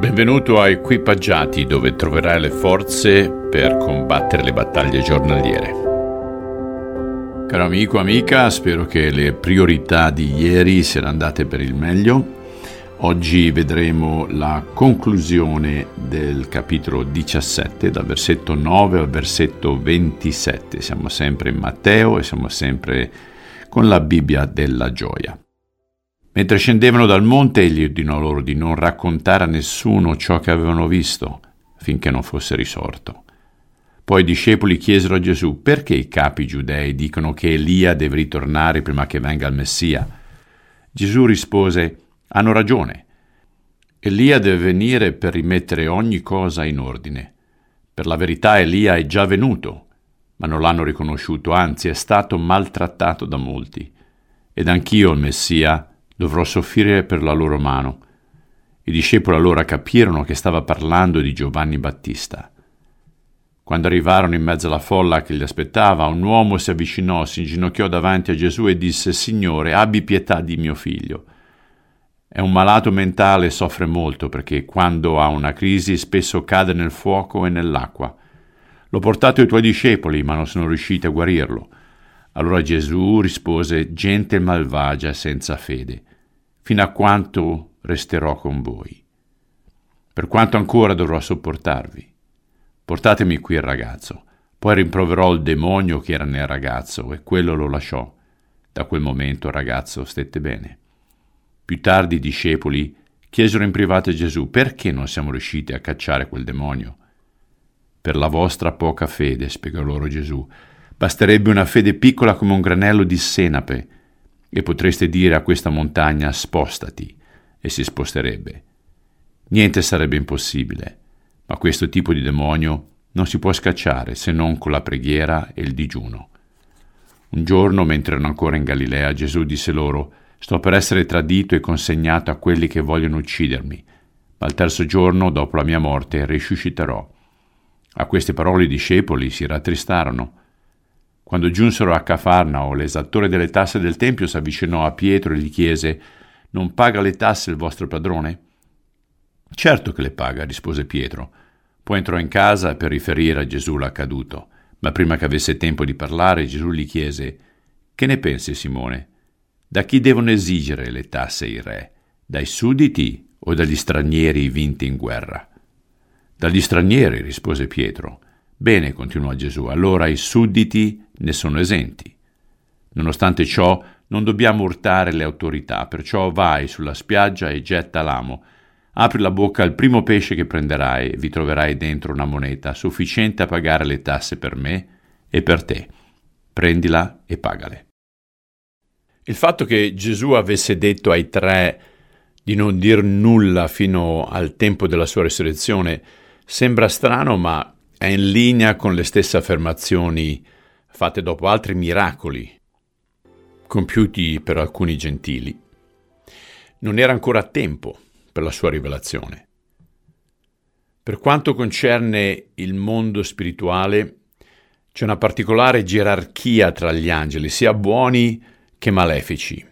Benvenuto a Equipaggiati dove troverai le forze per combattere le battaglie giornaliere. Caro amico, amica, spero che le priorità di ieri siano andate per il meglio. Oggi vedremo la conclusione del capitolo 17, dal versetto 9 al versetto 27. Siamo sempre in Matteo e siamo sempre con la Bibbia della gioia. Mentre scendevano dal monte, egli ordinò loro di non raccontare a nessuno ciò che avevano visto, finché non fosse risorto. Poi i discepoli chiesero a Gesù perché i capi giudei dicono che Elia deve ritornare prima che venga il Messia. Gesù rispose, hanno ragione. Elia deve venire per rimettere ogni cosa in ordine. Per la verità Elia è già venuto, ma non l'hanno riconosciuto, anzi è stato maltrattato da molti. Ed anch'io, il Messia, dovrò soffrire per la loro mano. I discepoli allora capirono che stava parlando di Giovanni Battista. Quando arrivarono in mezzo alla folla che li aspettava, un uomo si avvicinò, si inginocchiò davanti a Gesù e disse, Signore, abbi pietà di mio figlio. È un malato mentale e soffre molto perché quando ha una crisi spesso cade nel fuoco e nell'acqua. L'ho portato ai tuoi discepoli, ma non sono riusciti a guarirlo. Allora Gesù rispose, gente malvagia senza fede fino a quanto resterò con voi. Per quanto ancora dovrò sopportarvi. Portatemi qui il ragazzo. Poi rimproverò il demonio che era nel ragazzo e quello lo lasciò. Da quel momento il ragazzo stette bene. Più tardi i discepoli chiesero in privato a Gesù perché non siamo riusciti a cacciare quel demonio. Per la vostra poca fede, spiegò loro Gesù, basterebbe una fede piccola come un granello di senape e potreste dire a questa montagna spostati e si sposterebbe. Niente sarebbe impossibile, ma questo tipo di demonio non si può scacciare se non con la preghiera e il digiuno. Un giorno, mentre erano ancora in Galilea, Gesù disse loro, Sto per essere tradito e consegnato a quelli che vogliono uccidermi, ma il terzo giorno, dopo la mia morte, risusciterò. A queste parole i discepoli si rattristarono quando giunsero a Cafarnao, l'esattore delle tasse del Tempio si avvicinò a Pietro e gli chiese Non paga le tasse il vostro padrone? Certo che le paga, rispose Pietro. Poi entrò in casa per riferire a Gesù l'accaduto, ma prima che avesse tempo di parlare Gesù gli chiese Che ne pensi, Simone? Da chi devono esigere le tasse i re? Dai sudditi o dagli stranieri vinti in guerra? Dagli stranieri, rispose Pietro. Bene, continuò Gesù, allora i sudditi ne sono esenti. Nonostante ciò, non dobbiamo urtare le autorità, perciò vai sulla spiaggia e getta l'amo. Apri la bocca al primo pesce che prenderai e vi troverai dentro una moneta sufficiente a pagare le tasse per me e per te. Prendila e pagale. Il fatto che Gesù avesse detto ai tre di non dir nulla fino al tempo della sua resurrezione sembra strano, ma è in linea con le stesse affermazioni fatte dopo altri miracoli compiuti per alcuni gentili. Non era ancora tempo per la sua rivelazione. Per quanto concerne il mondo spirituale, c'è una particolare gerarchia tra gli angeli, sia buoni che malefici.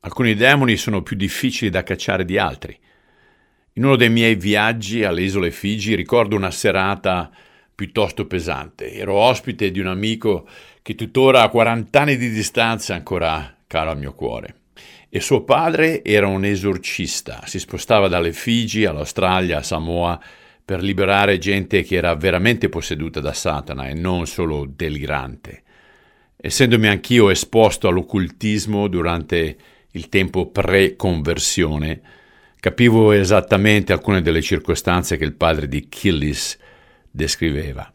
Alcuni demoni sono più difficili da cacciare di altri. In uno dei miei viaggi alle isole Figi ricordo una serata piuttosto pesante. Ero ospite di un amico che tuttora a 40 anni di distanza ancora caro al mio cuore. E suo padre era un esorcista, si spostava dalle Figi all'Australia, a Samoa, per liberare gente che era veramente posseduta da Satana e non solo delirante. Essendomi anch'io esposto all'occultismo durante il tempo pre-conversione, capivo esattamente alcune delle circostanze che il padre di Killis descriveva.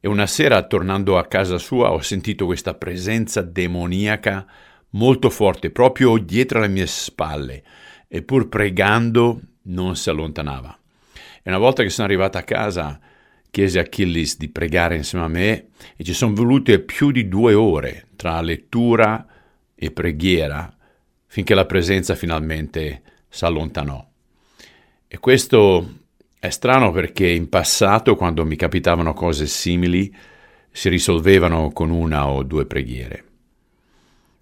E una sera, tornando a casa sua, ho sentito questa presenza demoniaca molto forte proprio dietro le mie spalle e pur pregando non si allontanava. E una volta che sono arrivata a casa, chiesi a Killis di pregare insieme a me e ci sono volute più di due ore tra lettura e preghiera finché la presenza finalmente si allontanò. E questo è strano perché in passato, quando mi capitavano cose simili, si risolvevano con una o due preghiere.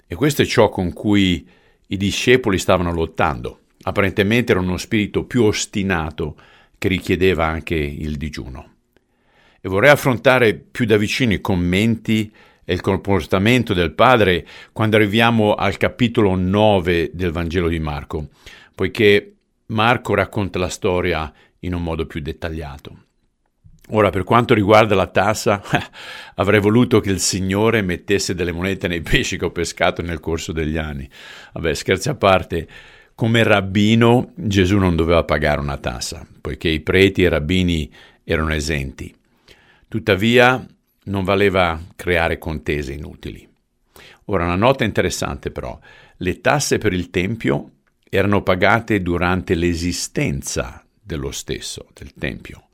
E questo è ciò con cui i discepoli stavano lottando. Apparentemente era uno spirito più ostinato che richiedeva anche il digiuno. E vorrei affrontare più da vicino i commenti e il comportamento del padre quando arriviamo al capitolo 9 del Vangelo di Marco, poiché Marco racconta la storia in un modo più dettagliato. Ora, per quanto riguarda la tassa, avrei voluto che il Signore mettesse delle monete nei pesci che ho pescato nel corso degli anni. Vabbè, scherzi a parte, come rabbino Gesù non doveva pagare una tassa, poiché i preti e i rabbini erano esenti. Tuttavia, non valeva creare contese inutili. Ora, una nota interessante però, le tasse per il Tempio erano pagate durante l'esistenza dello stesso, del Tempio.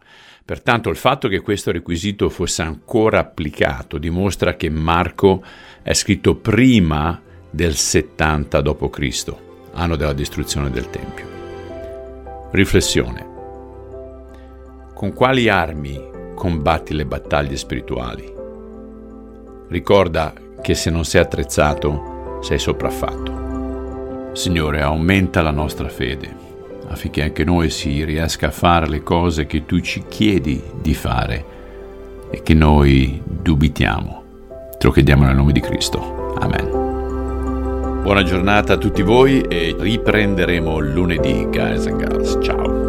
Pertanto il fatto che questo requisito fosse ancora applicato dimostra che Marco è scritto prima del 70 d.C., anno della distruzione del Tempio. Riflessione. Con quali armi combatti le battaglie spirituali? Ricorda che se non sei attrezzato, sei sopraffatto. Signore, aumenta la nostra fede affinché anche noi si riesca a fare le cose che tu ci chiedi di fare e che noi dubitiamo. Te lo chiediamo nel nome di Cristo. Amen. Buona giornata a tutti voi e riprenderemo lunedì, guys and girls. Ciao.